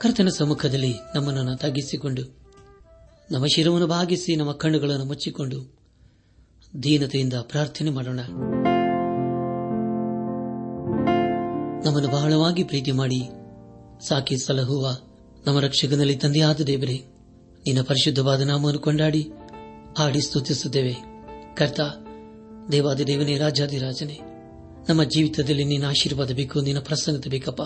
ಕರ್ತನ ಸಮ್ಮುಖದಲ್ಲಿ ನಮ್ಮನ್ನು ತಗ್ಗಿಸಿಕೊಂಡು, ನಮ್ಮ ಶಿರವನ್ನು ಭಾಗಿಸಿ ನಮ್ಮ ಕಣ್ಣುಗಳನ್ನು ಮುಚ್ಚಿಕೊಂಡು ದೀನತೆಯಿಂದ ಪ್ರಾರ್ಥನೆ ಮಾಡೋಣ. ನಮ್ಮನ್ನು ಬಹಳವಾಗಿ ಪ್ರೀತಿ ಮಾಡಿ, ಸಾಕಿ ಸಲಹುವ ನಮ್ಮ ರಕ್ಷಕನಲ್ಲಿ ತಂದೆಯಾದ ದೇವರೇ, ನಿನ್ನ ಪರಿಶುದ್ಧವಾದ ನಾಮವನ್ನು ಕೊಂಡಾಡಿ, ಹಾಡಿ ಸ್ತುತಿಸುತ್ತೇವೆ. ಕರ್ತ ದೇವಾದಿ ದೇವನೇ ರಾಜಾದಿರಾಜನೇ, ನಮ್ಮ ಜೀವಿತದಲ್ಲಿ ನಿನ್ನ ಆಶೀರ್ವಾದ ಬೇಕು, ನಿನ್ನ ಪ್ರಸನ್ನತೆ ಬೇಕಪ್ಪ.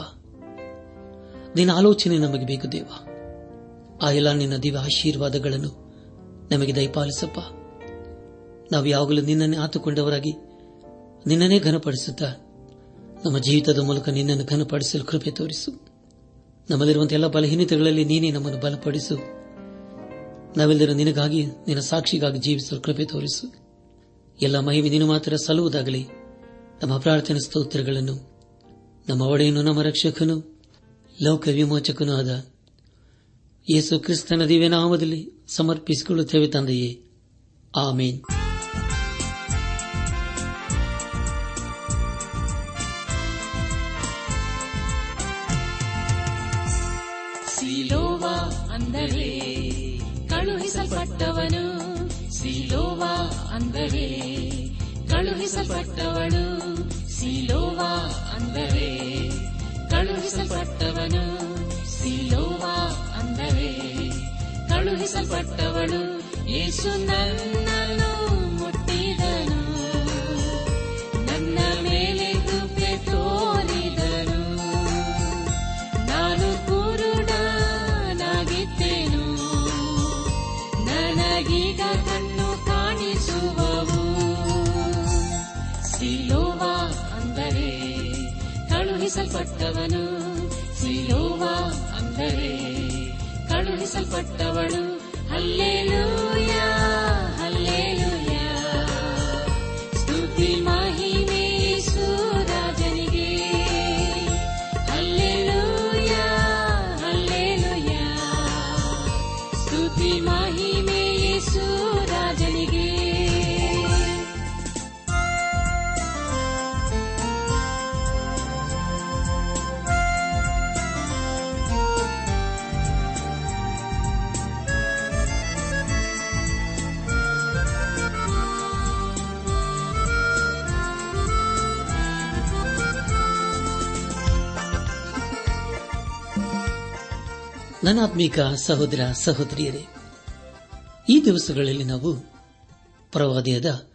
ನಿನ್ನ ಆಲೋಚನೆ ನಮಗೆ ಬೇಕು ದೇವ. ಆ ಎಲ್ಲ ನಿನ್ನ ದಿವ್ಯ ಆಶೀರ್ವಾದಗಳನ್ನು ನಮಗೆ ದಯಪಾಲಿಸಪ್ಪ. ನಾವು ಯಾವಾಗಲೂ ನಿನ್ನನ್ನೇ ಆತುಕೊಂಡವರಾಗಿ ನಿನ್ನನ್ನೇ ಘನಪಡಿಸುತ್ತ ನಮ್ಮ ಜೀವಿತದ ಮೂಲಕ ನಿನ್ನನ್ನು ಘನಪಡಿಸಲು ಕೃಪೆ ತೋರಿಸು. ನಮ್ಮಲ್ಲಿರುವಂತಹ ಎಲ್ಲ ಬಲಹೀನತೆಗಳಲ್ಲಿ ನೀನೇ ನಮ್ಮನ್ನು ಬಲಪಡಿಸು. ನಾವೆಲ್ಲರೂ ನಿನಗಾಗಿ, ನಿನ್ನ ಸಾಕ್ಷಿಗಾಗಿ ಜೀವಿಸಲು ಕೃಪೆ ತೋರಿಸು. ಎಲ್ಲ ಮಹಿಮೆ ನೀನು ಮಾತ್ರ ಸಲ್ಲುವುದಾಗಲಿ. ನಮ್ಮ ಪ್ರಾರ್ಥನೆ ಸ್ತೋತ್ರಗಳನ್ನು, ನಮ್ಮ ಒಡೆಯನು, ನಮ್ಮ ರಕ್ಷಕನು ಲೋಕ ವಿಮೋಚಕನೂ ಆದ ಯೇಸು ಕ್ರಿಸ್ತನ ದಿವ್ಯನಾಮದಲ್ಲಿ ಸಮರ್ಪಿಸಿಕೊಳ್ಳುತ್ತೇವೆ ತಂದೆಯೇ. ಆಮೇನ್. ಸಿಲೋವ ಅಂದರೆ ಕಳುಹಿಸಲ್ಪಟ್ಟವನು. ಸಿಲೋವಾ ಅಂದರೆ ಕಳುಹಿಸಲ್ಪಟ್ಟವಳು ಸಿಲೋವಾ ಅಂದರೆ ಕಳುಹಿಸಲ್ಪಟ್ಟವನು ಸಿಲೋವಾ ಅಂದರೆ ಕಳುಹಿಸಲ್ಪಟ್ಟವಳು ಯೇಸು ನನ್ನನ್ನು ಮುಟ್ಟಿದನು ಕಳುಹಿಸಲ್ಪಟ್ಟವನು. ಸಿಲೋವ ಅಂದರೆ ಕಳುಹಿಸಲ್ಪಟ್ಟವಳು. Hallelujah hallelujah. ಸ್ತುತಿ ಮಹಿಮೆ ರಾಜನಿಗೆ ಹಲ್ಲೇಲೂಯ ಹಲ್ಲೇಲೂಯ. ಸ್ತುತಿ ನನಾತ್ಮೀಕ ಸಹೋದರ ಸಹೋದರಿಯರೇ, ಈ ದಿವಸಗಳಲ್ಲಿ ನಾವು ಪ್ರವಾದಿಯಾದ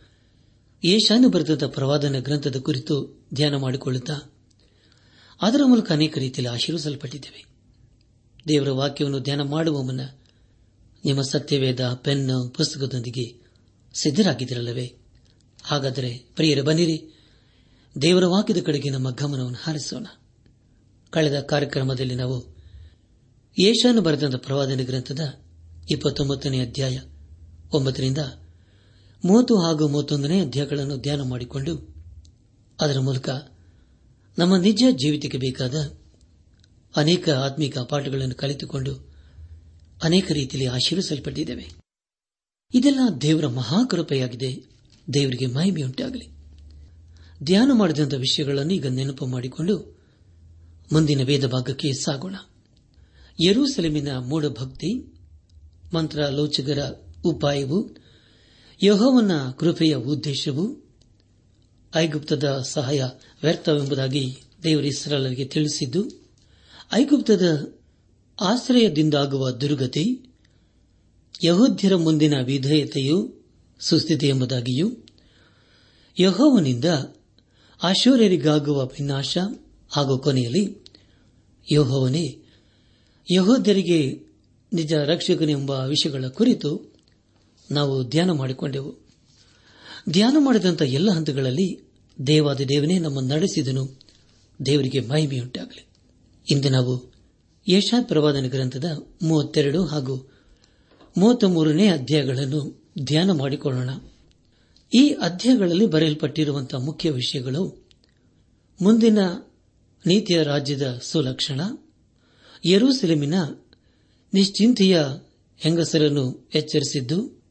ಈಶಾನ್ಯ ಬರೆದ ಪ್ರವಾದನ ಗ್ರಂಥದ ಕುರಿತು ಧ್ಯಾನ ಮಾಡಿಕೊಳ್ಳುತ್ತಾ, ಅದರ ಮೂಲಕ ಅನೇಕ ರೀತಿಯಲ್ಲಿ ಆಶೀರ್ವಿಸಲ್ಪಟ್ಟಿದ್ದೇವೆ. ದೇವರ ವಾಕ್ಯವನ್ನು ಧ್ಯಾನ ಮಾಡುವ ಮುನ್ನ ನಿಮ್ಮ ಸತ್ಯವೇದ ಪೆನ್ ಪುಸ್ತಕದೊಂದಿಗೆ ಸಿದ್ದರಾಗಿದ್ದಿರಲ್ಲವೇ ಹಾಗಾದರೆ ಪ್ರಿಯರೇ, ಬನ್ನಿರಿ. ದೇವರ ವಾಕ್ಯದ ಕಡೆಗೆ ನಮ್ಮ ಗಮನವನ್ನು ಹಾರಿಸೋಣ. ಕಳೆದ ಕಾರ್ಯಕ್ರಮದಲ್ಲಿ ನಾವು ಏಷಾನು ಬರೆದ ಪ್ರವಾದನ ಗ್ರಂಥದ ಇಪ್ಪತ್ತೊಂಬತ್ತನೇ ಅಧ್ಯಾಯ ಒಂಬತ್ತರಿಂದ ಮೂವತ್ತು ಹಾಗೂ ಮೂವತ್ತೊಂದನೇ ಅಧ್ಯಾಯಗಳನ್ನು ಧ್ಯಾನ ಮಾಡಿಕೊಂಡು ಅದರ ಮೂಲಕ ನಮ್ಮ ನಿಜ ಜೀವಿತಕ್ಕೆ ಬೇಕಾದ ಅನೇಕ ಆತ್ಮಿಕ ಪಾಠಗಳನ್ನು ಕಲಿತುಕೊಂಡು ಅನೇಕ ರೀತಿಯಲ್ಲಿ ಆಶೀರ್ವಿಸಲ್ಪಟ್ಟಿದ್ದೇವೆ. ಇದೆಲ್ಲ ದೇವರ ಮಹಾಕೃಪೆಯಾಗಿದೆ. ದೇವರಿಗೆ ಮಹಿಮೆಯುಂಟಾಗಲಿ. ಧ್ಯಾನ ಮಾಡಿದಂಥ ವಿಷಯಗಳನ್ನು ಈಗ ನೆನಪು ಮಾಡಿಕೊಂಡು ಮುಂದಿನ ವೇದ ಭಾಗಕ್ಕೆ ಸಾಗೋಣ. ಯರೂಸೆಲೆಮಿನ ಮೂಢಭಕ್ತಿ, ಮಂತ್ರಾಲೋಚಕರ ಉಪಾಯವು, ಯಹೋವನ ಕೃಪೆಯ ಉದ್ದೇಶವು, ಐಗುಪ್ತದ ಸಹಾಯ ವ್ಯರ್ಥವೆಂಬುದಾಗಿ ದೇವರ ಇಸ್ರಾಲರಿಗೆ ತಿಳಿಸಿದ್ದು, ಐಗುಪ್ತದ ಆಶ್ರಯದಿಂದಾಗುವ ದುರ್ಗತಿ, ಯಹೋದ್ಯರ ಮುಂದಿನ ವಿಧೇಯತೆಯು ಸುಸ್ಥಿತಿ ಎಂಬುದಾಗಿಯೂ, ಯಹೋವನಿಂದ ಆಶೂರ್ಯರಿಗಾಗುವ ವಿನಾಶ ಹಾಗೂ ಕೊನೆಯಲ್ಲಿ ಯಹೋವನೇ ಯಹೋದ್ಯರಿಗೆ ನಿಜ ರಕ್ಷಕನೆಂಬ ವಿಷಯಗಳ ಕುರಿತು ನಾವು ಧ್ಯಾನ ಮಾಡಿಕೊಂಡೆವು. ಧ್ಯಾನ ಮಾಡಿದಂಥ ಎಲ್ಲ ಹಂತಗಳಲ್ಲಿ ದೇವಾದ ದೇವನೇ ನಮ್ಮನ್ನು ನಡೆಸಿದನು. ದೇವರಿಗೆ ಮಹಿಮೆಯುಂಟಾಗಲಿ. ಇಂದು ನಾವು ಯಶಾ ಪ್ರವಾದನ ಗ್ರಂಥದ ಮೂವತ್ತೆರಡು ಹಾಗೂ ಮೂವತ್ತ ಮೂರನೇ ಅಧ್ಯಾಯಗಳನ್ನು ಧ್ಯಾನ ಮಾಡಿಕೊಳ್ಳೋಣ. ಈ ಅಧ್ಯಾಯಗಳಲ್ಲಿ ಬರೆಯಲ್ಪಟ್ಟಿರುವಂತಹ ಮುಖ್ಯ ವಿಷಯಗಳು ಮುಂದಿನ ನೀತಿಯ ರಾಜ್ಯದ ಸುಲಕ್ಷಣ ಯರೂಸೆಲೆಮಿನ ನಿಶ್ಚಿಂತೆಯ ಹೆಂಗಸರನ್ನು ಎಚ್ಚರಿಸಿದ್ದು,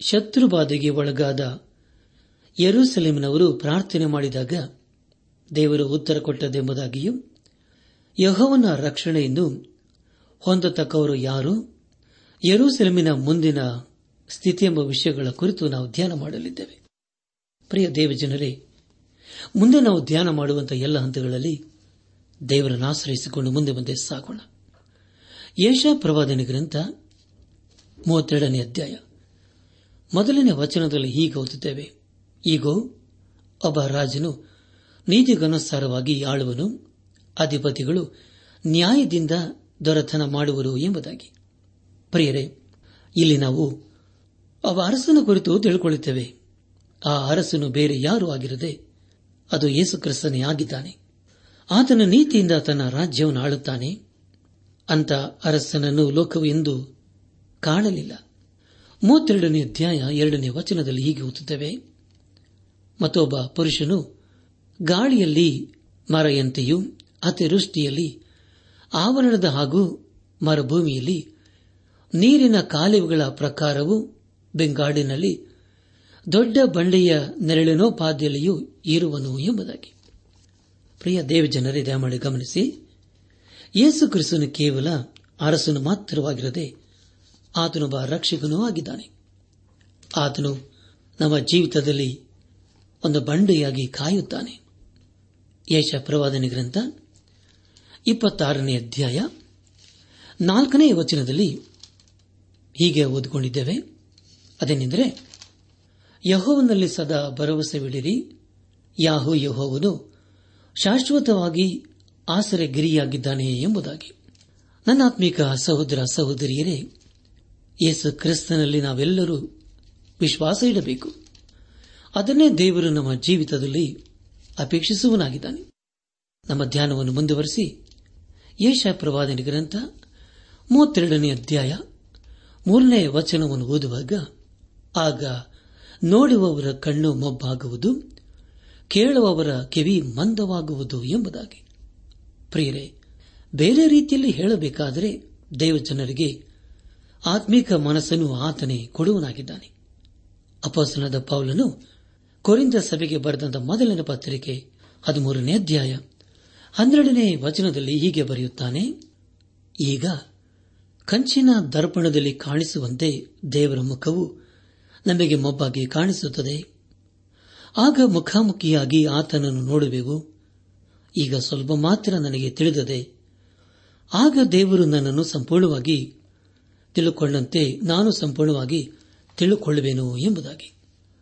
ಶತ್ರುಬಾಧೆಗೆ ಒಳಗಾದ ಯರೂಸೆಲೆಮಿನವರು ಪ್ರಾರ್ಥನೆ ಮಾಡಿದಾಗ ದೇವರು ಉತ್ತರ ಕೊಟ್ಟದೆಂಬುದಾಗಿಯೂ ಯಹೋವನ ರಕ್ಷಣೆಯನ್ನು ಹೊಂದತಕ್ಕವರು ಯಾರು, ಯರೂಸೆಲೆಮಿನ ಮುಂದಿನ ಸ್ಥಿತಿ ಎಂಬ ವಿಷಯಗಳ ಕುರಿತು ನಾವು ಧ್ಯಾನ ಮಾಡಲಿದ್ದೇವೆ. ಪ್ರಿಯ ದೇವಜನರೇ, ಮುಂದೆ ನಾವು ಧ್ಯಾನ ಮಾಡುವಂತಹ ಎಲ್ಲ ಹಂತಗಳಲ್ಲಿ ದೇವರನ್ನು ಆಶ್ರಯಿಸಿಕೊಂಡು ಮುಂದೆ ಮುಂದೆ ಸಾಗೋಣ. ಯೇಷ ಪ್ರವಾದನೆ ಗ್ರಂಥ ಮೂವತ್ತೆರಡನೇ ಅಧ್ಯಾಯ. ಮೊದಲನೇ ವಚನದಲ್ಲಿ ಹೀಗೆ ಓದುತ್ತೇವೆ. ಈಗೋ, ಒಬ್ಬ ರಾಜನು ನೀತಿಗನುಸಾರವಾಗಿ ಆಳುವನು, ಅಧಿಪತಿಗಳು ನ್ಯಾಯದಿಂದ ದೊರೆತನ ಮಾಡುವರು ಎಂಬುದಾಗಿ. ಪ್ರಿಯರೇ, ಇಲ್ಲಿ ನಾವು ಅವ ಅರಸನ ಕುರಿತು ತಿಳ್ಕೊಳ್ಳುತ್ತೇವೆ. ಆ ಅರಸನು ಬೇರೆ ಯಾರೂ ಆಗಿರದೆ ಅದು ಯೇಸುಕ್ರಿಸ್ತನೇ ಆಗಿದ್ದಾನೆ. ಆತನ ನೀತಿಯಿಂದ ತನ್ನ ರಾಜ್ಯವನ್ನು ಆಳುತ್ತಾನೆ. ಅಂತ ಅರಸನನ್ನು ಲೋಕವು ಎಂದು ಕಾಣಲಿಲ್ಲ. ಮೂವತ್ತೆರಡನೇ ಅಧ್ಯಾಯ ಎರಡನೇ ವಚನದಲ್ಲಿ ಹೀಗೆ ಓದುತ್ತೇವೆ. ಮತ್ತೊಬ್ಬ ಪುರುಷನು ಗಾಳಿಯಲ್ಲಿ ಮರೆಯಂತೆಯೂ ಅತಿವೃಷ್ಟಿಯಲ್ಲಿ ಆವರಣದ ಹಾಗೂ ಮರುಭೂಮಿಯಲ್ಲಿ ನೀರಿನ ಕಾಲುವೆಗಳ ಪ್ರಕಾರವೂ ಬೆಂಗಾಡಿನಲ್ಲಿ ದೊಡ್ಡ ಬಂಡೆಯ ನೆರಳಿನೋಪಾದಿಯಲ್ಲಿಯೂ ಇರುವನು ಎಂಬುದಾಗಿ. ಪ್ರಿಯ ದೇವಜನರೇ, ದಯಮಾಡಿ ಗಮನಿಸಿ ಯೇಸು ಕ್ರಿಸ್ತನು ಕೇವಲ ಅರಸನು ಮಾತ್ರವಾಗಿರದೆ ಆತನೊಬ್ಬ ರಕ್ಷಕನೂ ಆಗಿದ್ದಾನೆ. ಆತನು ನಮ್ಮ ಜೀವಿತದಲ್ಲಿ ಒಂದು ಬಂಡೆಯಾಗಿ ಕಾಯುತ್ತಾನೆ. ಯೇಷ ಪ್ರವಾದನೆ ಗ್ರಂಥ ಇಪ್ಪತ್ತಾರನೇ ಅಧ್ಯಾಯ ನಾಲ್ಕನೇ ವಚನದಲ್ಲಿ ಹೀಗೆ ಓದಿಕೊಂಡಿದ್ದೇವೆ. ಅದೇನೆಂದರೆ, ಯಹೋವನಲ್ಲಿ ಸದಾ ಭರವಸೆವಿಡಿರಿ, ಯಾಹು ಯಹೋವನು ಶಾಶ್ವತವಾಗಿ ಆಸರೆ ಗಿರಿಯಾಗಿದ್ದಾನೆ ಎಂಬುದಾಗಿ ನನ್ನಾತ್ಮೀಕ ಸಹೋದರ ಸಹೋದರಿಯರೇ, ಯೇಸು ಕ್ರಿಸ್ತನಲ್ಲಿ ನಾವೆಲ್ಲರೂ ವಿಶ್ವಾಸ ಇಡಬೇಕು. ಅದನ್ನೇ ದೇವರು ನಮ್ಮ ಜೀವಿತದಲ್ಲಿ ಅಪೇಕ್ಷಿಸುವನಾಗಿದ್ದಾನೆ ನಮ್ಮ ಧ್ಯಾನವನ್ನು ಮುಂದುವರೆಸಿ ಯೇಷ ಪ್ರವಾದನೆ ಗ್ರಂಥ ಮೂವತ್ತೆರಡನೇ ಅಧ್ಯಾಯ ಮೂರನೇ ವಚನವನ್ನು ಓದುವಾಗ, ಆಗ ನೋಡುವವರ ಕಣ್ಣು ಮೊಬ್ಬಾಗುವುದು, ಕೇಳುವವರ ಕಿವಿ ಮಂದವಾಗುವುದು ಎಂಬುದಾಗಿ. ಪ್ರಿಯರೇ, ಬೇರೆ ರೀತಿಯಲ್ಲಿ ಹೇಳಬೇಕಾದರೆ ದೇವಜನರಿಗೆ ಆತ್ಮೀಕ ಮನಸ್ಸನ್ನು ಆತನೇ ಕೊಡುವನಾಗಿದ್ದಾನೆ. ಅಪಸನದ ಪೌಲನು ಕೊರಿಂದ ಸಭೆಗೆ ಬರೆದಂತ ಮೊದಲಿನ ಪತ್ರಿಕೆ ಹದಿಮೂರನೇ ಅಧ್ಯಾಯ ಹನ್ನೆರಡನೇ ವಚನದಲ್ಲಿ ಹೀಗೆ ಬರೆಯುತ್ತಾನೆ, ಈಗ ಕಂಚಿನ ದರ್ಪಣದಲ್ಲಿ ಕಾಣಿಸುವಂತೆ ದೇವರ ಮುಖವು ನಮಗೆ ಮೊಬ್ಬಾಗಿ ಕಾಣಿಸುತ್ತದೆ. ಆಗ ಮುಖಾಮುಖಿಯಾಗಿ ಆತನನ್ನು ನೋಡುವೆವು. ಈಗ ಸ್ವಲ್ಪ ಮಾತ್ರ ನನಗೆ ತಿಳಿದದೆ. ಆಗ ದೇವರು ನನ್ನನ್ನು ಸಂಪೂರ್ಣವಾಗಿ ತಿಳುಕೊಂಡಂತೆ ನಾನು ಸಂಪೂರ್ಣವಾಗಿ ತಿಳುಕೊಳ್ಳುವೆನು ಎಂಬುದಾಗಿ.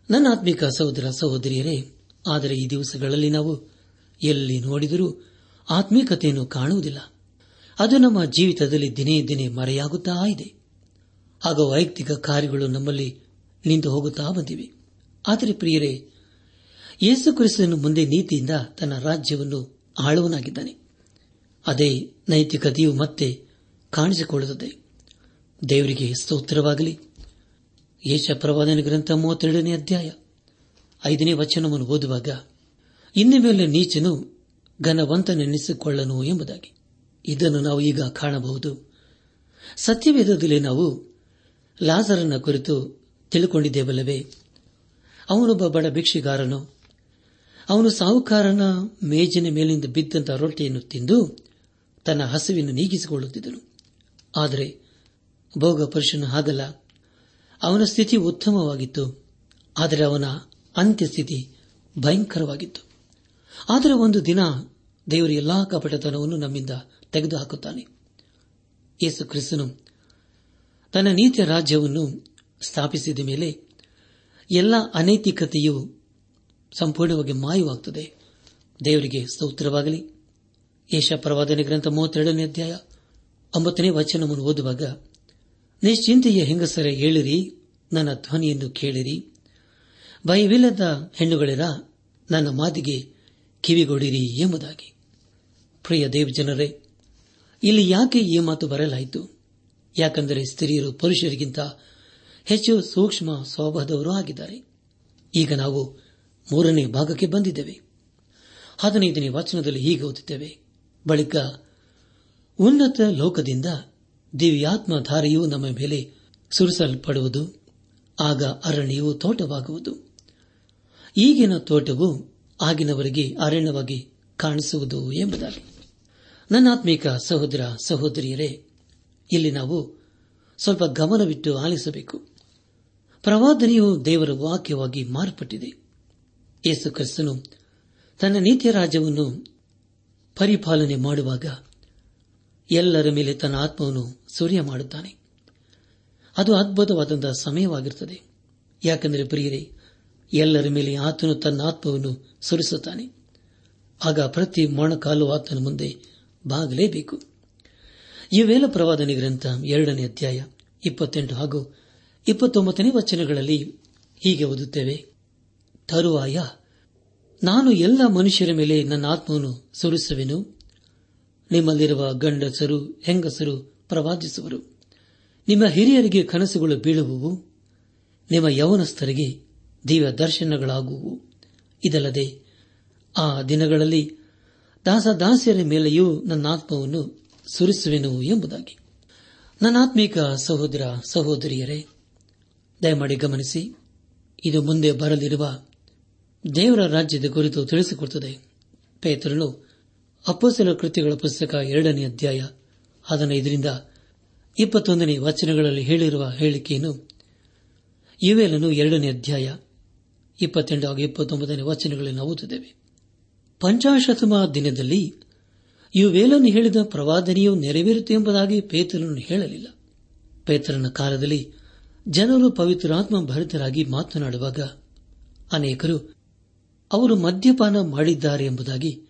ನನ್ನ ಆತ್ಮಿಕ ಸಹೋದರ ಸಹೋದರಿಯರೇ, ಆದರೆ ಈ ದಿವಸಗಳಲ್ಲಿ ನಾವು ಎಲ್ಲಿ ನೋಡಿದರೂ ಆತ್ಮೀಕತೆಯನ್ನು ಕಾಣುವುದಿಲ್ಲ. ಅದು ನಮ್ಮ ಜೀವಿತದಲ್ಲಿ ದಿನೇ ದಿನೇ ಮರೆಯಾಗುತ್ತಾ ಇದೆ. ಆಗ ವೈಯಕ್ತಿಕ ಕಾರ್ಯಗಳು ನಮ್ಮಲ್ಲಿ ನಿಂತು ಹೋಗುತ್ತಾ ಬಂದಿವೆ. ಆದರೆ ಪ್ರಿಯರೇ, ಯೇಸು ಮುಂದೆ ನೀತಿಯಿಂದ ತನ್ನ ರಾಜ್ಯವನ್ನು ಆಳುವನಾಗಿದ್ದಾನೆ. ಅದೇ ನೈತಿಕತೆಯು ಮತ್ತೆ ಕಾಣಿಸಿಕೊಳ್ಳುತ್ತದೆ. ದೇವರಿಗೆ ಸ್ತೋತ್ರವಾಗಲಿ. ಯೇಷ ಪ್ರವಾದನ ಗ್ರಂಥ ಮೂವತ್ತೆರಡನೇ ಅಧ್ಯಾಯ ಐದನೇ ವಚನವನ್ನು ಓದುವಾಗ, ಇನ್ನು ಮೇಲೆ ನೀಚನು ಘನವಂತನೆನಿಸಿಕೊಳ್ಳನು ಎಂಬುದಾಗಿ. ಇದನ್ನು ನಾವು ಈಗ ಕಾಣಬಹುದು. ಸತ್ಯವೇದದಲ್ಲಿ ನಾವು ಲಾಜರನ ಕುರಿತು ತಿಳ್ಕೊಂಡಿದ್ದೇವಲ್ಲವೇ? ಅವನೊಬ್ಬ ಬಡ ಭಿಕ್ಷಿಗಾರನು ಅವನು ಸಾಹುಕಾರನ ಮೇಜಿನ ಮೇಲಿಂದ ಬಿದ್ದಂತಹ ರೊಟ್ಟಿಯನ್ನು ತಿಂದು ತನ್ನ ಹಸುವಿನ ನೀಗಿಸಿಕೊಳ್ಳುತ್ತಿದ್ದನು. ಆದರೆ ಭೋಗ ಪುರುಷನು ಹಾಗಲ್ಲ. ಅವನ ಸ್ಥಿತಿ ಉತ್ತಮವಾಗಿತ್ತು. ಆದರೆ ಅವನ ಅಂತ್ಯಸ್ಥಿತಿ ಭಯಂಕರವಾಗಿತ್ತು. ಆದರೆ ಒಂದು ದಿನ ದೇವರು ಎಲ್ಲಾ ಕಪಟತನವನ್ನು ನಮ್ಮಿಂದ ತೆಗೆದುಹಾಕುತ್ತಾನೆ. ಯೇಸು ಕ್ರಿಸ್ತನು ತನ್ನ ನೀತಿಯ ರಾಜ್ಯವನ್ನು ಸ್ಥಾಪಿಸಿದ ಮೇಲೆ ಎಲ್ಲ ಅನೈತಿಕತೆಯು ಸಂಪೂರ್ಣವಾಗಿ ಮಾಯವಾಗುತ್ತದೆ ದೇವರಿಗೆ ಸ್ತೋತ್ರವಾಗಲಿ. ಯೇಷ ಪ್ರವಾದನೆ ಗ್ರಂಥ ಮೂವತ್ತೆರಡನೇ ಅಧ್ಯಾಯ ಒಂಬತ್ತನೇ ವಚನವನ್ನು ಓದುವಾಗ, ನಿಶ್ಚಿಂತೆಯ ಹೆಂಗಸರ ಹೇಳಿರಿ, ನನ್ನ ಧ್ವನಿಯನ್ನು ಕೇಳಿರಿ. ಭಯವಿಲ್ಲದ ಹೆಣ್ಣುಗಳಿರ ನನ್ನ ಮಾತಿಗೆ ಕಿವಿಗೊಡಿರಿ ಎಂಬುದಾಗಿ. ಪ್ರಿಯ ದೇವ್ ಜನರೇ ಇಲ್ಲಿ ಯಾಕೆ ಈ ಮಾತು ಬರಲಾಯಿತು? ಯಾಕೆಂದರೆ ಸ್ತ್ರೀಯರು ಪುರುಷರಿಗಿಂತ ಹೆಚ್ಚು ಸೂಕ್ಷ್ಮ ಸ್ವಭಾವದವರು ಆಗಿದ್ದಾರೆ. ಈಗ ನಾವು ಮೂರನೇ ಭಾಗಕ್ಕೆ ಬಂದಿದ್ದೇವೆ. ಹದಿನೈದನೇ ವಚನದಲ್ಲಿ ಹೀಗೆ ಓದುತ್ತೇವೆ. ಬಳಿಕ, ಉನ್ನತ ಲೋಕದಿಂದ ದಿವ್ಯಾತ್ಮ ಧಾರೆಯು ನಮ್ಮ ಮೇಲೆ ಸುರಿಸಲ್ಪಡುವುದು, ಆಗ ಅರಣ್ಯವು ತೋಟವಾಗುವುದು. ಈಗಿನ ತೋಟವು ಆಗಿನವರಿಗೆ ಅರಣ್ಯವಾಗಿ ಕಾಣಿಸುವುದು ಎಂಬುದಾಗಿ. ನನ್ನಾತ್ಮೀಕ ಸಹೋದರ, ಸಹೋದರಿಯರೇ, ಇಲ್ಲಿ ನಾವು ಸ್ವಲ್ಪ ಗಮನವಿಟ್ಟು ಆಲಿಸಬೇಕು. ಪ್ರವಾದನೆಯು ದೇವರ ವಾಕ್ಯವಾಗಿ ಮಾರ್ಪಟ್ಟಿದೆ. ಯೇಸು ಕ್ರಿಸ್ತನು ತನ್ನ ನೀತಿಯ ರಾಜ್ಯವನ್ನು ಪರಿಪಾಲನೆ ಮಾಡುವಾಗ ಎಲ್ಲರ ಮೇಲೆ ತನ್ನ ಆತ್ಮವನ್ನು ಸೂರ್ಯ ಮಾಡುತ್ತಾನೆ. ಅದು ಅದ್ಭುತವಾದಂತಹ ಸಮಯವಾಗಿರುತ್ತದೆ. ಯಾಕೆಂದರೆ ಪ್ರಿಯರೇ, ಎಲ್ಲರ ಮೇಲೆ ಆತನು ತನ್ನ ಆತ್ಮವನ್ನು ಸುರಿಸುತ್ತಾನೆ. ಆಗ ಪ್ರತಿ ಮೊಣಕಾಲು ಆತನ ಮುಂದೆ ಬಾಗಲೇಬೇಕು. ಈ ವೇಲ ಪ್ರವಾದನೆ ಗ್ರಂಥ ಎರಡನೇ ಅಧ್ಯಾಯ ಇಪ್ಪತ್ತೆಂಟು ಹಾಗೂ ಇಪ್ಪತ್ತೊಂಬತ್ತನೇ ವಚನಗಳಲ್ಲಿ ಹೀಗೆ ಓದುತ್ತೇವೆ. ತರುವಾಯ, ನಾನು ಎಲ್ಲ ಮನುಷ್ಯರ ಮೇಲೆ ನನ್ನ ಆತ್ಮವನ್ನು ಸುರಿಸುವೆನು. ನಿಮ್ಮಲ್ಲಿರುವ ಗಂಡಸರು, ಹೆಂಗಸರು ಪ್ರವಾದಿಸುವರು. ನಿಮ್ಮ ಹಿರಿಯರಿಗೆ ಕನಸುಗಳು ಬೀಳುವುವು. ನಿಮ್ಮ ಯವನಸ್ಥರಿಗೆ ದಿವ್ಯ ದರ್ಶನಗಳಾಗುವು. ಇದಲ್ಲದೆ ಆ ದಿನಗಳಲ್ಲಿ ದಾಸದಾಸಿಯರ ಮೇಲೆಯೂ ನನ್ನ ಆತ್ಮವನ್ನು ಸುರಿಸುವೆನು ಎಂಬುದಾಗಿ. ನನ್ನ ನನ್ನಾತ್ಮೀಕ ಸಹೋದರ ಸಹೋದರಿಯರೇ, ದಯಮಾಡಿ ಗಮನಿಸಿ, ಇದು ಮುಂದೆ ಬರಲಿರುವ ದೇವರ ರಾಜ್ಯದ ಕುರಿತು ತಿಳಿಸಿಕೊಡುತ್ತದೆ ಪೇತರನು ಅಪ್ಪಸಲ ಕೃತಿಗಳ ಪುಸ್ತಕ ಎರಡನೇ ಅಧ್ಯಾಯ ಹದಿನೈದರಿಂದ ಇಪ್ಪತ್ತೊಂದನೇ ವಚನಗಳಲ್ಲಿ ಹೇಳಿರುವ ಹೇಳಿಕೆಯನ್ನು ಯುವೇಲನು ಎರಡನೇ ಅಧ್ಯಾಯ ಇಪ್ಪತ್ತೆಂಟು ಹಾಗೂ ಇಪ್ಪತ್ತೊಂಬತ್ತನೇ ವಚನಗಳಲ್ಲಿ ಓದುತ್ತೇವೆ. ಪಂಚಾಶತಮ ದಿನದಲ್ಲಿ ವೇಲನ್ನು ಹೇಳಿದ ಪ್ರವಾದನೆಯು ನೆರವೇರುತ್ತೆ ಎಂಬುದಾಗಿ ಪೇತ್ರನನ್ನು ಹೇಳಲಿಲ್ಲ. ಪೇತ್ರನ ಕಾಲದಲ್ಲಿ ಜನರು ಪವಿತ್ರಾತ್ಮ ಭರಿತರಾಗಿ ಮಾತನಾಡುವಾಗ ಅನೇಕರು ಅವರು ಮದ್ಯಪಾನ ಮಾಡಿದ್ದಾರೆ ಎಂಬುದಾಗಿ